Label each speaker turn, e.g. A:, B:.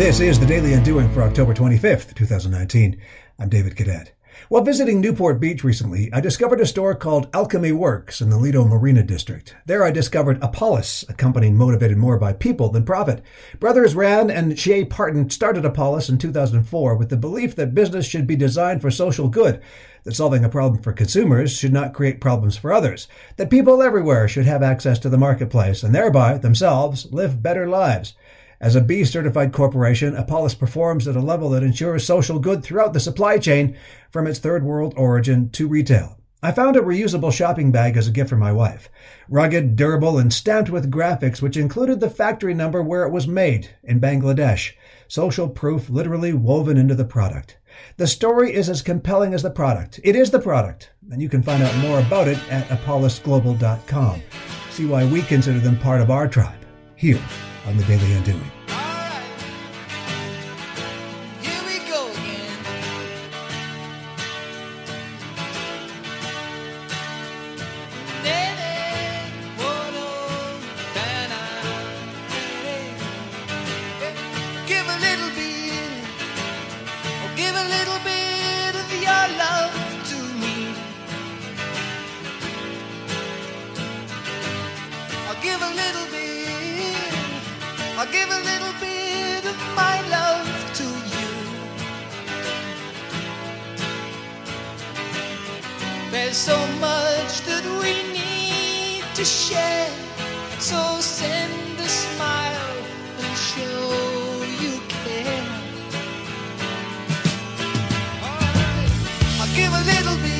A: This is the Daily Undoing for October 25th, 2019. I'm David Cadet. While visiting Newport Beach recently, I discovered a store called Alchemy Works in the Lido Marina District. There I discovered Apolis, a company motivated more by people than profit. Brothers Rand and Shea Parton started Apolis in 2004 with the belief that business should be designed for social good, that solving a problem for consumers should not create problems for others, that people everywhere should have access to the marketplace and thereby, themselves, live better lives. As a B certified corporation, Apolis performs at a level that ensures social good throughout the supply chain from its third world origin to retail. I found a reusable shopping bag as a gift for my wife. Rugged, durable, and stamped with graphics which included the factory number where it was made in Bangladesh. Social proof literally woven into the product. The story is as compelling as the product. It is the product, and you can find out more about it at apolisglobal.com. See why we consider them part of our tribe here on the Daily Undoing. Alright, here we go again.
B: Give a little bit or give a little bit of your love to me. I'll give a little bit. I'll give a little bit of my love to you. There's so much that we need to share. So send a smile and show you care. Give a little bit.